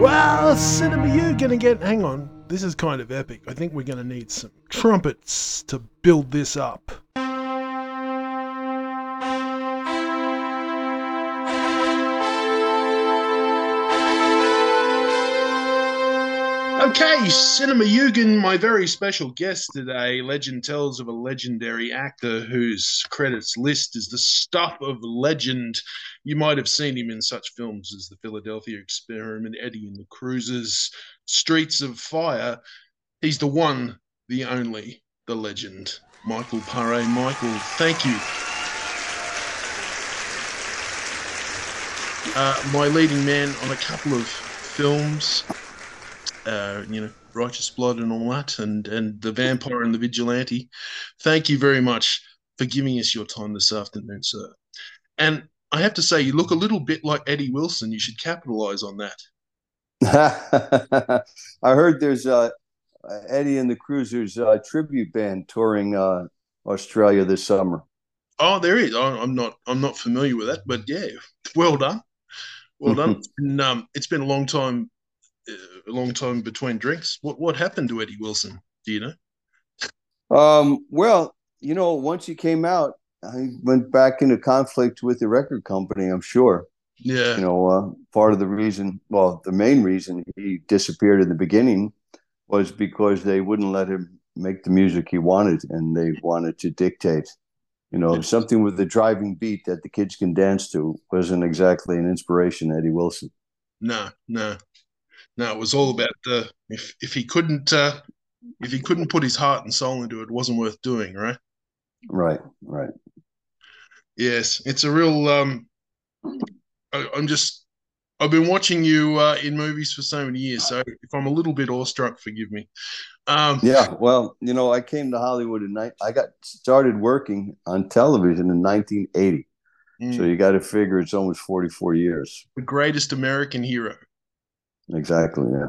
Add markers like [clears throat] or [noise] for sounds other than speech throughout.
Well, Cinema U gonna get. Hang on, this is kind of epic. I think we're gonna need some trumpets to build this up. Okay, Cinema Yugen, my very special guest today. Legend tells of a legendary actor whose credits list is the stuff of legend. You might have seen him in such films as The Philadelphia Experiment, Eddie and the Cruisers, Streets of Fire. He's the one, the only, the legend. Michael Paré. Michael, thank you. Uh, my leading man on a couple of films uh, you know, Righteous Blood and all that, and and the Vampire and the Vigilante. Thank you very much for giving us your time this afternoon, sir. And I have to say, you look a little bit like Eddie Wilson. You should capitalize on that. [laughs] I heard there's uh, Eddie and the Cruisers uh, tribute band touring uh, Australia this summer. Oh, there is. I'm not. I'm not familiar with that, but yeah, well done. Well done. [laughs] it's, been, um, it's been a long time a long time between drinks. What what happened to Eddie Wilson? Do you know? Um, well, you know, once he came out, I went back into conflict with the record company. I'm sure. Yeah. You know, uh, part of the reason, well, the main reason he disappeared in the beginning was because they wouldn't let him make the music he wanted, and they wanted to dictate. You know, something with the driving beat that the kids can dance to wasn't exactly an inspiration, Eddie Wilson. No, no. No, it was all about the if if he couldn't uh, if he couldn't put his heart and soul into it, it wasn't worth doing, right? Right, right. Yes, it's a real. Um, I, am just. I've been watching you uh, in movies for so many years, so if I'm a little bit awestruck, forgive me. Um, yeah, well, you know, I came to Hollywood in night. I got started working on television in 1980, mm. so you got to figure it's almost 44 years. The greatest American hero. Exactly. Yeah.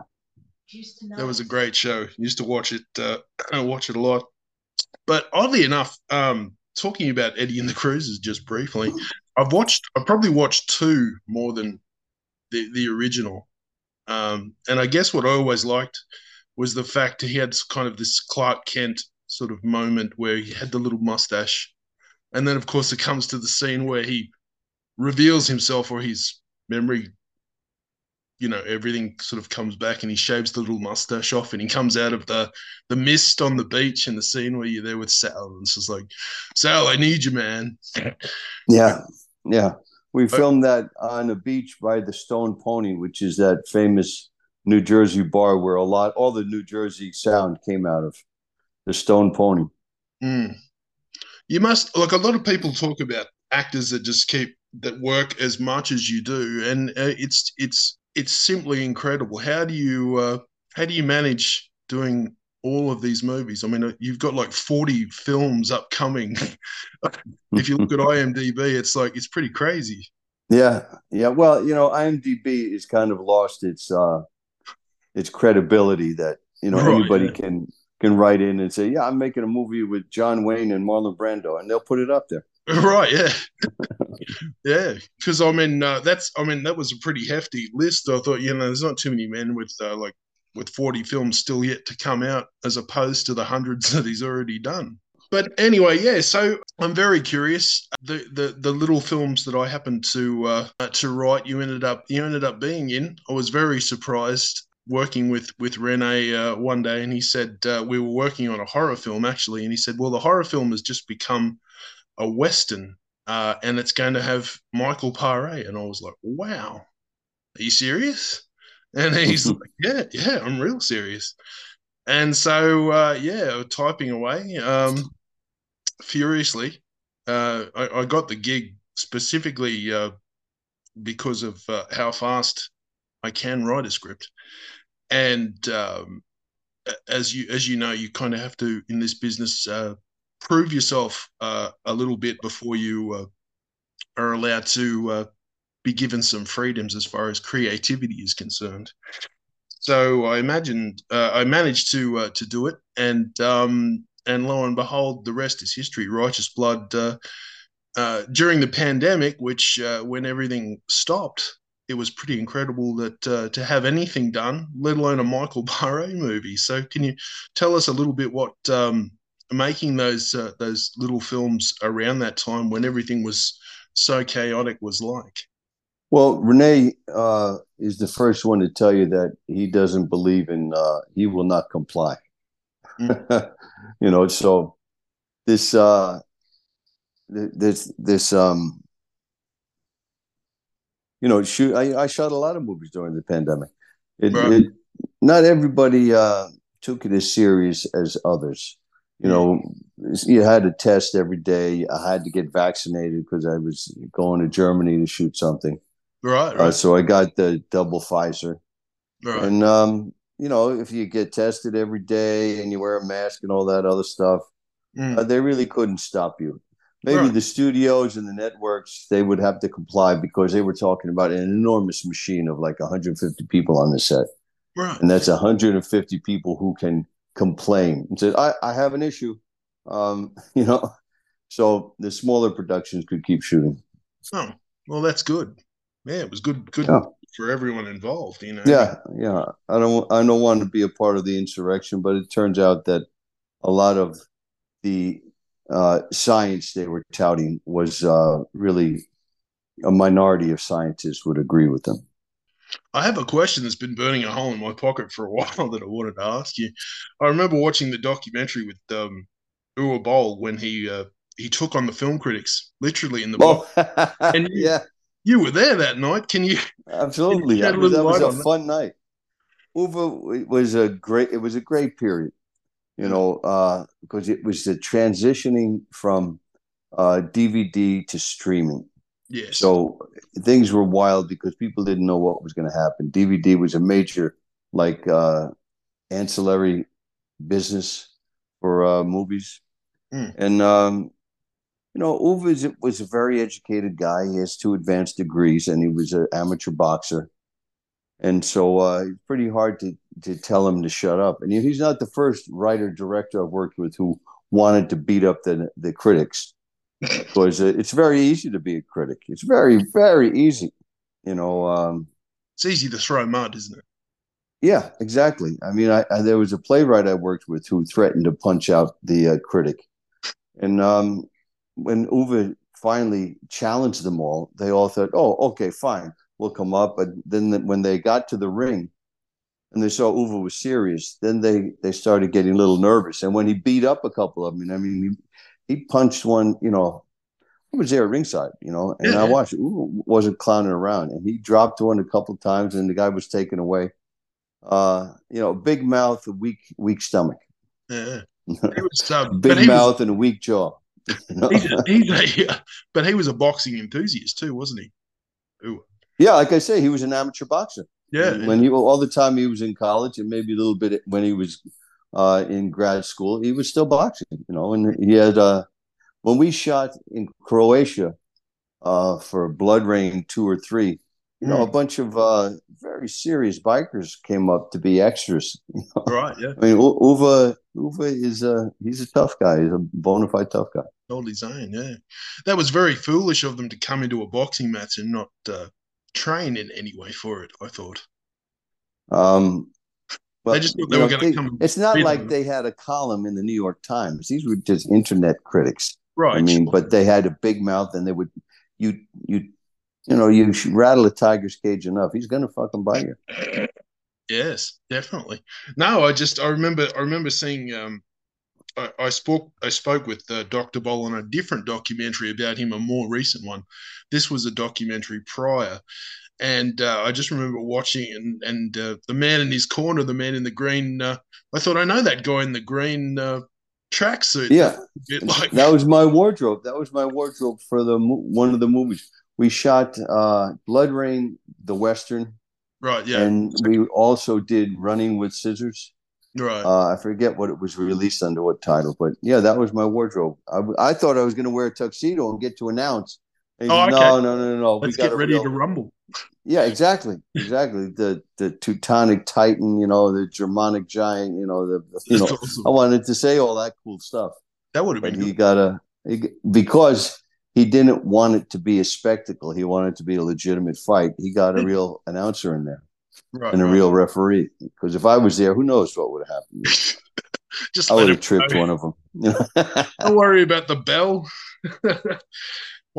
That was a great show. Used to watch it. Uh, [clears throat] watch it a lot. But oddly enough, um, talking about Eddie and the Cruisers just briefly, I've watched. I've probably watched two more than the the original. Um, and I guess what I always liked was the fact he had kind of this Clark Kent sort of moment where he had the little mustache, and then of course it comes to the scene where he reveals himself or his memory you know everything sort of comes back and he shaves the little mustache off and he comes out of the the mist on the beach and the scene where you're there with Sal. And it's just like Sal I need you man. [laughs] Yeah. Yeah. We filmed that on a beach by the Stone Pony which is that famous New Jersey bar where a lot all the New Jersey sound came out of the Stone Pony. Mm. you must like a lot of people talk about actors that just keep that work as much as you do. And uh, it's it's it's simply incredible. How do you uh, how do you manage doing all of these movies? I mean, uh, you've got like forty films upcoming. [laughs] if you look at IMDb, it's like it's pretty crazy. Yeah, yeah. Well, you know, IMDb is kind of lost its uh, its credibility that you know right, anybody yeah. can can write in and say, "Yeah, I'm making a movie with John Wayne and Marlon Brando," and they'll put it up there. [laughs] Right. Yeah. yeah. Because I mean, uh, that's I mean that was a pretty hefty list. I thought you know there's not too many men with uh, like with 40 films still yet to come out as opposed to the hundreds [laughs] that he's already done. But anyway, yeah. So I'm very curious. The the the little films that I happened to uh, to write, you ended up you ended up being in. I was very surprised working with with Rene uh, one day, and he said uh, we were working on a horror film actually, and he said, well, the horror film has just become a western, uh, and it's going to have Michael Paré. And I was like, wow, are you serious? And he's [laughs] like, yeah, yeah, I'm real serious. And so, uh, yeah, typing away um, furiously. Uh, I, I, got the gig specifically uh, because of uh, how fast I can write a script. And um, as you as you know, you kind of have to in this business uh, prove yourself uh, a little bit before you uh, are allowed to uh, be given some freedoms as far as creativity is concerned. So I imagined uh, I managed to uh, to do it, and um, and lo and behold, the rest is history. Righteous Blood uh, during the pandemic, which when everything stopped, it was pretty incredible that uh, to have anything done, let alone a Michael [laughs] Paré movie. So, can you tell us a little bit what um, making those uh, those little films around that time when everything was so chaotic was like? Well, Renee uh, is the first one to tell you that he doesn't believe in uh, he will not comply. Mm. [laughs] you know, so this uh, this this um you know shoot I, I shot a lot of movies during the pandemic it, right. it not everybody uh took it as serious as others you know you had to test every day i had to get vaccinated because i was going to germany to shoot something right, right. Uh, so i got the double pfizer right. and um you know if you get tested every day and you wear a mask and all that other stuff mm. uh, they really couldn't stop you maybe right. the studios and the networks they would have to comply because they were talking about an enormous machine of like 150 people on the set right. and that's 150 people who can complain and say i, I have an issue um, [laughs] you know so the smaller productions could keep shooting oh well that's good yeah it was good good yeah. for everyone involved you know yeah yeah i don't i don't want to be a part of the insurrection but it turns out that a lot of the uh, science they were touting was uh, really a minority of scientists would agree with them. I have a question that's been burning a hole in my pocket for a [laughs] while that I wanted to ask you. I remember watching the documentary with um, Uwe Boll when he uh, he took on the film critics literally in the book. Oh, [laughs] [laughs] and you, yeah, you were there that night. Can you? Absolutely, that was, that was a fun that? night. Uwe was a great. It was a great period you know, uh, because it was the transitioning from uh, DVD to streaming. Yes. So things were wild because people didn't know what was going to happen. DVD was a major, like, uh, ancillary business for uh, movies. Mm. And, um, you know, Uwe was a very educated guy. He has two advanced degrees and he was an amateur boxer. And so uh, it's pretty hard to to tell him to shut up. And he's not the first writer director I've worked with who wanted to beat up the the critics because it's very easy to be a critic. It's very very easy, you know. Um, it's easy to throw mud, isn't it? Yeah, exactly. I mean, I, I, there was a playwright I worked with who threatened to punch out the uh, critic, and um, when Uwe finally challenged them all, they all thought, "Oh, okay, fine, we'll come up." But then when they got to the ring, and they saw Uwe was serious, then they they started getting a little nervous. And when he beat up a couple of them, I mean, he, he punched one, you know, he was there ringside, you know, and yeah, I watched Uwe wasn't clowning around, and he dropped one a couple of times, and the guy was taken away. Uh, you know, big mouth, a weak weak stomach. Yeah, [laughs] was, uh, big mouth was, and a weak jaw. You know? he's a, he's a, but he was a boxing enthusiast too, wasn't he? Ooh. Yeah, like I say, he was an amateur boxer. Yeah. When he all the time he was in college and maybe a little bit when he was uh, in grad school, he was still boxing, you know, and he had uh, when we shot in Croatia uh, for BloodRayne two or three, you know, a hmm. bunch of uh, very serious bikers came up to be extras. [laughs] You know? Right. Yeah. I mean, U- Uva Uwe is a he's a tough guy. He's a bona fide tough guy. Old own. Yeah. That was very foolish of them to come into a boxing match and not uh, train in any way for it. I thought. Um, but I just thought they were going to come. It's not like them. they had a column in the New York Times. These were just internet critics. Right. I mean, sure. but they had a big mouth, and they would you you you know you rattle a tiger's cage enough, he's going to fucking bite you. Yes, definitely. No, I just I remember I remember seeing um I, I spoke I spoke with uh, Dr. Boll on a different documentary about him, a more recent one. This was a documentary prior, and uh, I just remember watching and and uh, the man in his corner, the man in the green. Uh, I thought I know that guy in the green uh, tracksuit. Yeah, like... that was my wardrobe. That was my wardrobe for the one of the movies we shot. Uh, Rain, the western. Right. Yeah. And we also did Running with Scissors. Right. Uh, I forget what it was released under what title, but yeah, that was my wardrobe. I, I thought I was going to wear a tuxedo and get to announce, Oh, okay. No, no, no, no. Let's get ready real... to rumble. Yeah, exactly, exactly. the the Teutonic Titan, you know, the Germanic giant, you know, the you know. Awesome. [laughs] I wanted to say all that cool stuff. That would have been. He got a because he didn't want it to be a spectacle. He wanted it to be a legitimate fight. He got a hmm. real announcer in there right, and a right. real referee. Because if I was there, who knows what would have happened? [laughs] Just I would have tripped one of them. Don't worry about the bell. [laughs]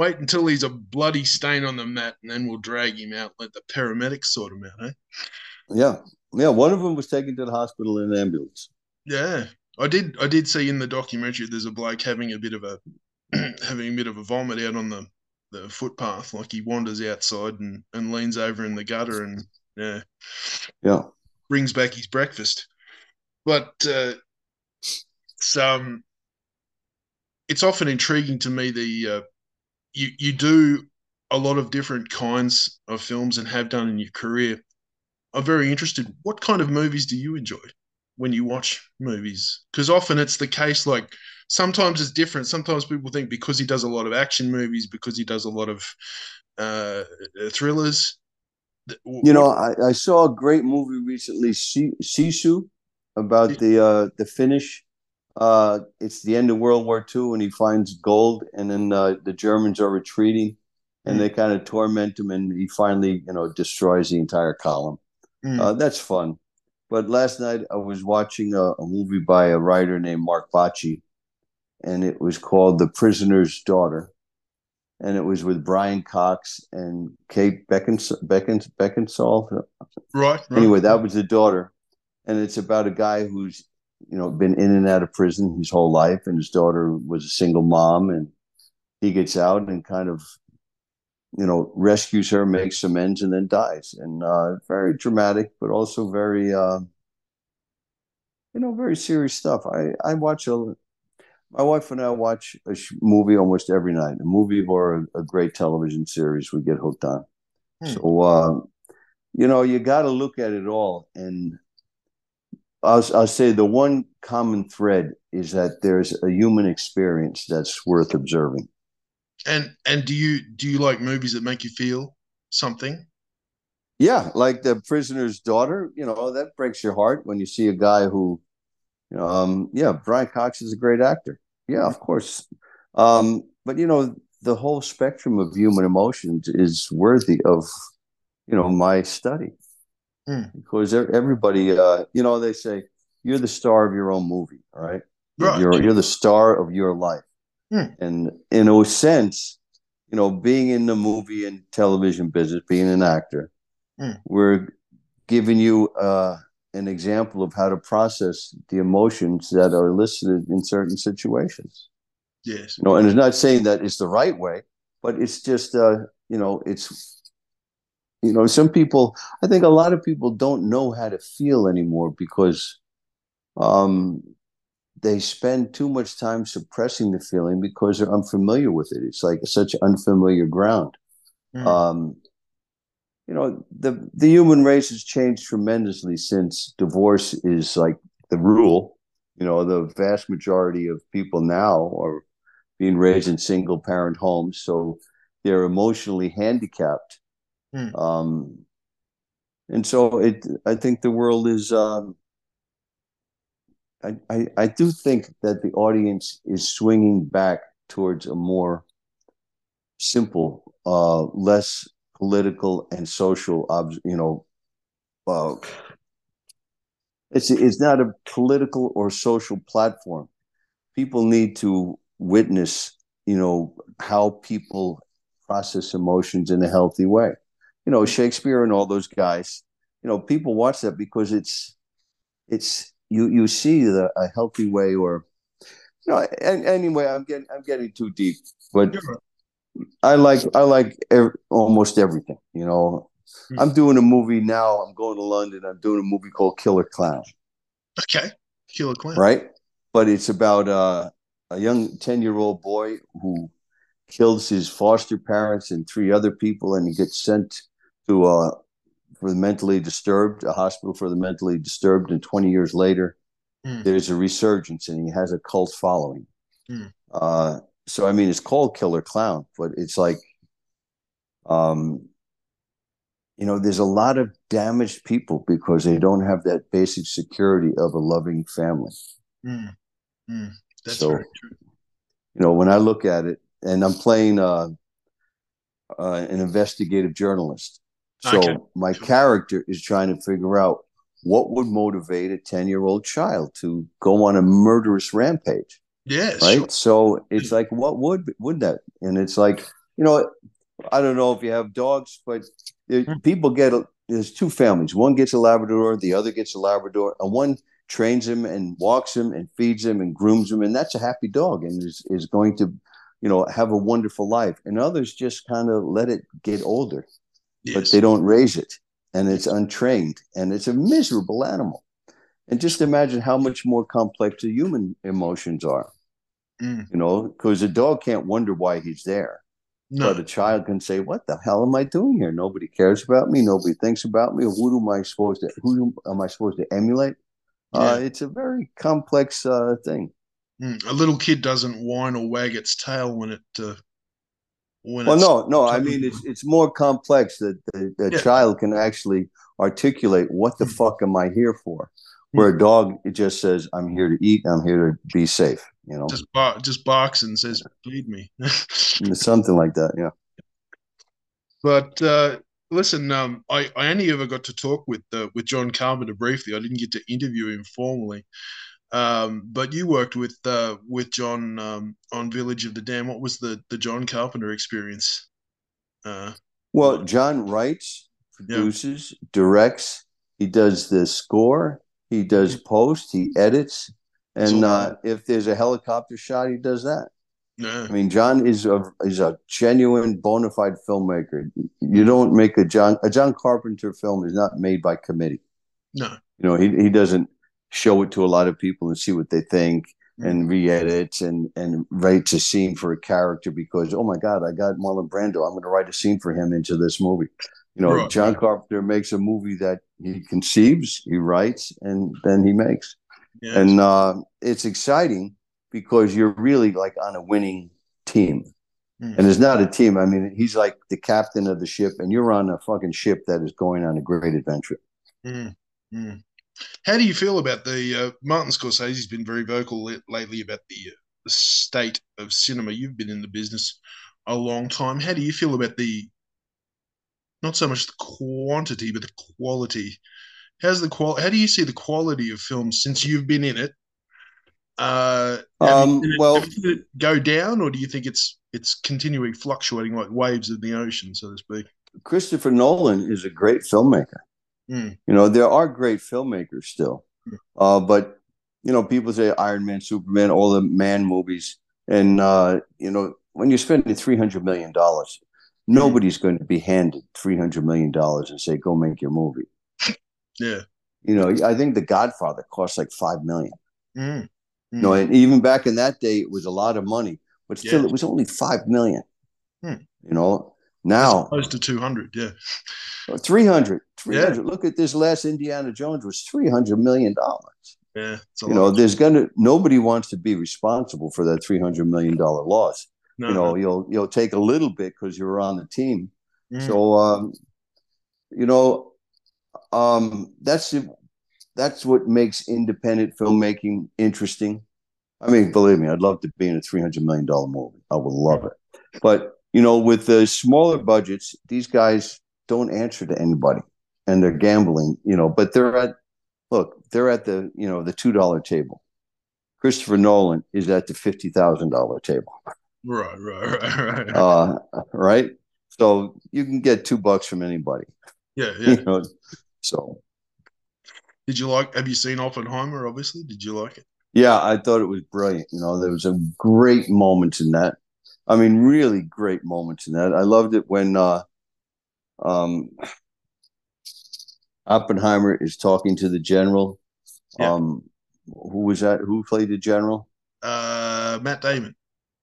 Wait until he's a bloody stain on the mat, and then we'll drag him out. Let the paramedics sort him out, eh? Yeah, yeah. One of them was taken to the hospital in an ambulance. Yeah, I did. I did see in the documentary there's a bloke having a bit of a [clears throat] having a bit of a vomit out on the the footpath. Like he wanders outside and and leans over in the gutter and yeah, yeah, brings back his breakfast. But uh, it's um, it's often intriguing to me the uh, you you do a lot of different kinds of films and have done in your career. I'm very interested. What kind of movies do you enjoy when you watch movies? Because often it's the case. Like sometimes it's different. Sometimes people think because he does a lot of action movies, because he does a lot of uh, thrillers. You know, I, I, saw a great movie recently, Sisu, about the uh, the Finnish uh, it's the end of World War II, and he finds gold, and then uh, the Germans are retreating, and mm. they kind of torment him, and he finally, you know, destroys the entire column. Mm. Uh, that's fun. But last night I was watching a, a, movie by a writer named Mark Bacci, and it was called The Prisoner's Daughter, and it was with Brian Cox and Kate Beckins- Beckins- Beckinsale. Right, right. Anyway, that was the daughter, and it's about a guy who's you know, been in and out of prison his whole life, and his daughter was a single mom, and he gets out and kind of, you know, rescues her, makes amends, and then dies. And uh, very dramatic, but also very, uh, you know, very serious stuff. I I watch a, my wife and I watch a movie almost every night, a movie or a, a great television series we get hooked on. Hmm. So, uh, you know, you got to look at it all and I'll, I'll say the one common thread is that there's a human experience that's worth observing. And and do you do you like movies that make you feel something? Yeah, like the prisoner's daughter. You know that breaks your heart when you see a guy who, you know, um, yeah, Brian Cox is a great actor. Yeah, of course. Um, but you know, the whole spectrum of human emotions is worthy of, you know, my study mm. because everybody, uh, you know, they say you're the star of your own movie, right? right. You're you're the star of your life, mm. and in a sense, you know, being in the movie and television business, being an actor, mm. we're giving you uh, an example of how to process the emotions that are elicited in certain situations. Yes. You know, and it's not saying that it's the right way, but it's just uh, you know, it's you know, some people, I think a lot of people don't know how to feel anymore because um, they spend too much time suppressing the feeling because they're unfamiliar with it. It's like such unfamiliar ground. Mm. Um, you know, the the human race has changed tremendously since divorce is like the rule. You know, the vast majority of people now are being raised in single parent homes, so they're emotionally handicapped Hmm. Um, and so it, I think the world is. Um, I, I, I do think that the audience is swinging back towards a more simple, uh, less political and social, you know, uh, it's it's not a political or social platform. People need to witness, you know, how people process emotions in a healthy way you know Shakespeare and all those guys. You know, people watch that because it's it's you you see the a healthy way or you know. And, anyway, I'm getting I'm getting too deep, but I like I like almost everything. You know, mm-hmm. I'm doing a movie now. I'm going to London. I'm doing a movie called Killer Clown. Okay, Killer Clown. Right, but it's about uh, a young ten year old boy who kills his foster parents and three other people, and he gets sent to uh, for the mentally disturbed, a hospital for the mentally disturbed, and 20 years later, mm. there's a resurgence, and he has a cult following. Mm. Uh, so I mean, it's called Killer Clown, but it's like Um, you know, there's a lot of damaged people because they don't have that basic security of a loving family. Mm. That's So- very true. You know, when I look at it, and I'm playing uh, uh, an investigative journalist, so Okay. my character is trying to figure out what would motivate a 10 year old child to go on a murderous rampage. Yes. right? sure. So it's like, what would would that? And it's like, you know, I don't know if you have dogs, but there- Hmm. people get there's two families. One gets a Labrador, the other gets a Labrador, and one trains him and walks him and feeds him and grooms him, and that's a happy dog and is is going to, you know, have a wonderful life. And others just kind of let it get older, but they don't raise it, and it's untrained, and it's a miserable animal. And just imagine how much more complex the human emotions are Mm. you know, because a dog can't wonder why he's there. No. But a child can say, "What the hell am I doing here? Nobody cares about me. Nobody thinks about me. Who am I supposed to? Who am I supposed to emulate?" Uh, it's a very complex uh, thing. Mm. A little kid doesn't whine or wag its tail when it uh, when Well, no, no. I mean, it's it's more complex that the, the Yeah. child can actually articulate what the Mm. fuck am I here for. Where a dog it just says, "I'm here to eat. I'm here to be safe." You know, just bar- just barks and says, "Feed me." [laughs] something like that. Yeah. But uh, listen, um, I, I only ever got to talk with uh, with John Carpenter briefly. I didn't get to interview him formally. Um, but you worked with uh, with John um, on Village of the Damned. What was the the John Carpenter experience? Uh, Well, John writes, produces, directs. He does the score. He does post. He edits. And uh, if there's a helicopter shot, he does that. no, I mean, John is a is a genuine, bona fide filmmaker. You don't make a John a John Carpenter film is not made by committee. no, You know, he he doesn't show it to a lot of people and see what they think Mm. and re-edit and and writes a scene for a character because oh my god, I got Marlon Brando. I'm going to write a scene for him into this movie. You know, Right. John Carpenter makes a movie that he conceives, he writes, and then he makes. yeah, And uh, it's exciting because you're really like on a winning team. Mm. And it's not a team. I mean, he's like the captain of the ship, and you're on a fucking ship that is going on a great adventure. Mm, mm. How do you feel about the uh, Martin Scorsese's been very vocal li- lately about the, uh, the state of cinema. You've been in the business a long time. How do you feel about the not so much the quantity but the quality? How's the qual? How do you see the quality of films since you've been in it? Uh, Um, it- well- have you seen it go down, or do you think it's it's continuing fluctuating like waves in the ocean, so to speak? Christopher Nolan is a great filmmaker. Mm. You know, there are great filmmakers still. Mm. Uh, but, you know, people say Iron Man, Superman, all the man movies. And, uh, you know, when you're spending $300 million, nobody's going to be handed $300 million and say, go make your movie. [laughs] Yeah. You know, I think The Godfather cost like 5 million. Mm. You know, and even back in that day, it was a lot of money, but still, Yeah. it was only 5 million. Hmm. You know, now close to two hundred. Yeah. 300 300 look at this last indiana jones was 300 million dollars Yeah. You know there's gonna nobody wants to be responsible for that 300 million dollar loss No, you know no. you'll you'll take a little bit because you're on the team Mm. so um you know um that's the, that's what makes independent filmmaking interesting i mean believe me i'd love to be in a 300 million dollar movie i would love it but you know with the smaller budgets these guys don't answer to anybody and they're gambling you know but they're at look they're at the you know the two dollar table christopher nolan is at the $50000 table Right, right, right, right. uh, right? So you can get two bucks from anybody. yeah, [laughs] yeah. You know, so Did you like? Have you seen Oppenheimer? Obviously, did you like it? yeah, I thought it was brilliant. You know, there was a great moment in that. I mean, really great moments in that. I loved it when uh, um, Oppenheimer is talking to the general. Yeah. Um, who was that? Who played the general? Uh, Matt Damon.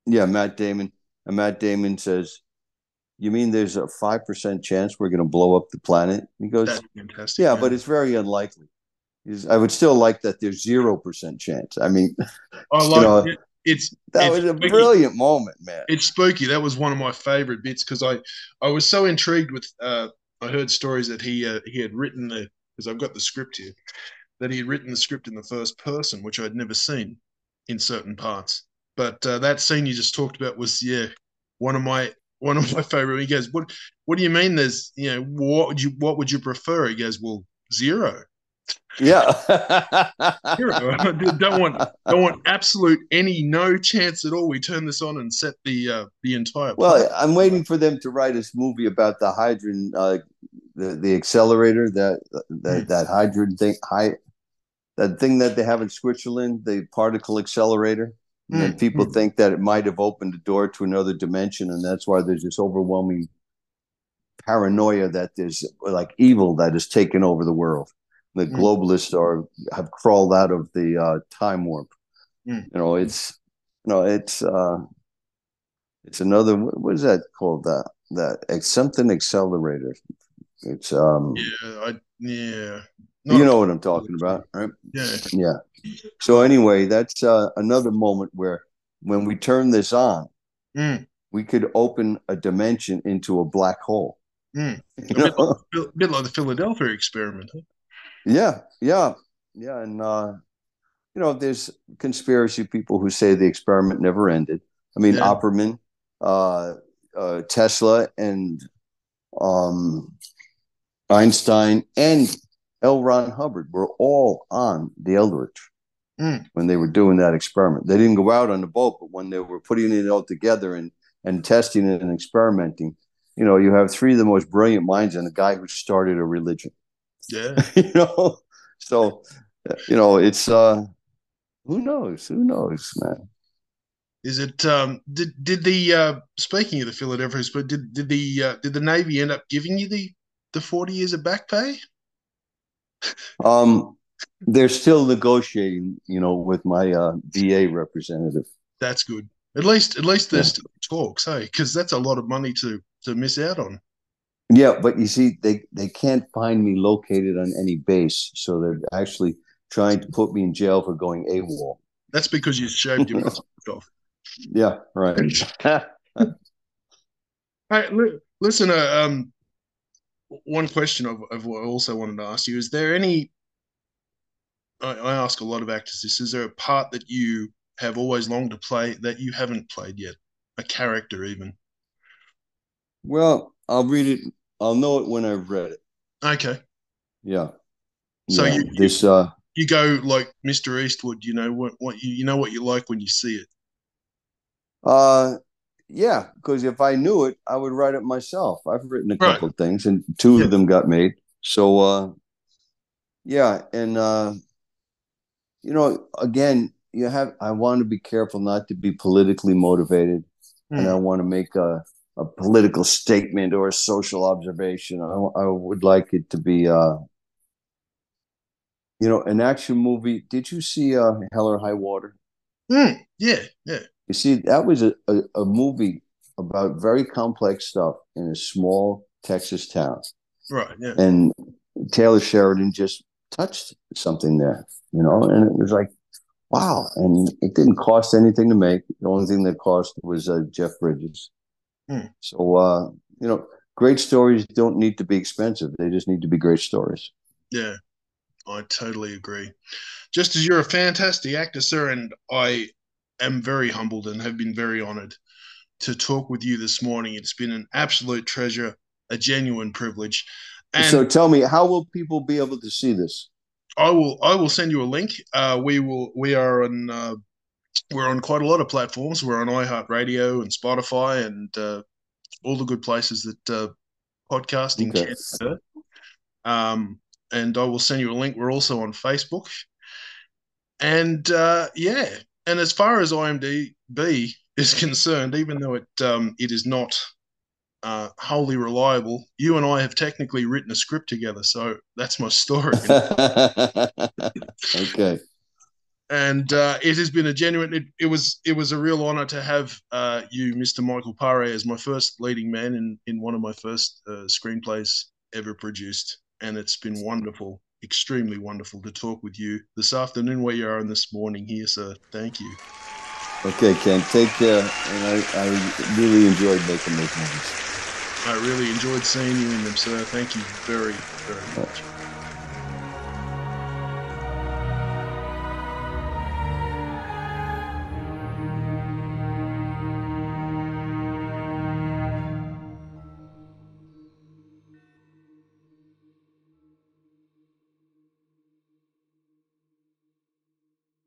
Yeah, Matt Damon. And Matt Damon says, "You mean there's a five percent chance we're going to blow up the planet?" He goes, That's fantastic. Yeah, but it's very unlikely. I would still like that there's zero percent chance. I mean, I you know, it. It's that it's was a spooky. brilliant moment, man. It's spooky. That was one of my favorite bits because I I was so intrigued with. Uh, I heard stories that he uh, he had written the because I've got the script here that he had written the script in the first person, which I'd never seen in certain parts. But uh, that scene you just talked about was yeah one of my one of my [laughs] favorite. He goes, "What what do you mean? There's you know what would you what would you prefer?" He goes, "Well, zero. Yeah. [laughs] [laughs] Don't want don't want absolute any no chance at all. We turn this on and set the uh, the entire. well, I'm waiting for them to write this movie about the hydrogen, uh, the the accelerator that that Mm. that hydrogen thing, high, that thing that they have in Switzerland, the particle accelerator. And Mm, people mm. think that it might have opened the door to another dimension, and that's why there's this overwhelming paranoia that there's like evil that has taken over the world. The Mm. globalists are have crawled out of the uh, time warp. Mm. You know, it's no, it's uh, it's another. What what is that called? That that it's something accelerator. It's um, Yeah, I yeah. you know what I'm talking about, right? Yeah. Yeah. So anyway, that's uh, another moment where when we turn this on, Mm, we could open a dimension into a black hole. [laughs] mm. A bit like, a bit like the Philadelphia experiment. Huh? Yeah, yeah, yeah, and uh, you know, there's conspiracy people who say the experiment never ended. I mean, Yeah. Opperman, uh, uh, Tesla, and um, Einstein, and L. Ron Hubbard were all on the Eldridge Mm. when they were doing that experiment. They didn't go out on the boat, but when they were putting it all together and and testing it and experimenting, you know, you have three of the most brilliant minds and a guy who started a religion. Yeah. [laughs] you know so you know it's uh who knows who knows man Is it um did did the uh speaking of the Philadelphia but did did the uh, did the Navy end up giving you the the 40 years of back pay? [laughs] um they're still negotiating you know with my uh va representative That's good. At least at least there's Yeah. still talks, hey, because that's a lot of money to to miss out on. Yeah but you see they they can't find me located on any base so they're actually trying to put me in jail for going awol That's because you shaved your mustache [laughs] off. yeah right [laughs] [laughs] Hey, li- listen, uh, um, one question I've, I've also wanted to ask you: Is there any? I, I ask a lot of actors this. Is there a part that you have always longed to play that you haven't played yet? A character, even. well i'll read it i'll know it when i've read it Okay, yeah So Yeah, you- this uh you go like Mr. Eastwood. You know what? What you you know what you like when you see it. Uh, yeah, because if I knew it, I would write it myself. I've written a Right. couple of things, and two Yeah. of them got made. So, uh, yeah, and uh, you know, again, you have. I want to be careful not to be politically motivated, and Hmm. I want to make a a political statement or a social observation. I, I would like it to be, uh, you know, an action movie. Did you see uh, Hell or High Water? Mm, yeah, yeah. You see, that was a, a, a movie about very complex stuff in a small Texas town. Right, yeah. And Taylor Sheridan just touched something there, you know, and it was like, wow. And it didn't cost anything to make. The only thing that cost was uh, Jeff Bridges. Hmm. So, uh, you know, great stories don't need to be expensive. They just need to be great stories. Yeah, I totally agree. Just as you're a fantastic actor, sir, and I am very humbled and have been very honored to talk with you this morning. It's been an absolute treasure, a genuine privilege. And so tell me, how will people be able to see this? I will I will send you a link. Uh, we will we are on uh, we're on quite a lot of platforms. We're on iHeartRadio and Spotify and uh, all the good places that uh, podcasting Okay. can occur. Um, and I will send you a link. We're also on Facebook. And uh, yeah, and as far as IMDb is [laughs] concerned, even though it um, it is not uh, wholly reliable, you and I have technically written a script together. So that's my story. [laughs] okay. And uh, it has been a genuine. It, it was it was a real honor to have uh, you, Mr. Michael Paré, as my first leading man in in one of my first uh, screenplays ever produced, and it's been wonderful, extremely wonderful to talk with you this afternoon where you are and this morning here. So thank you. Okay, Ken, take care. And I, I really enjoyed making those movies. I really enjoyed seeing you in them, sir. Thank you very, very much.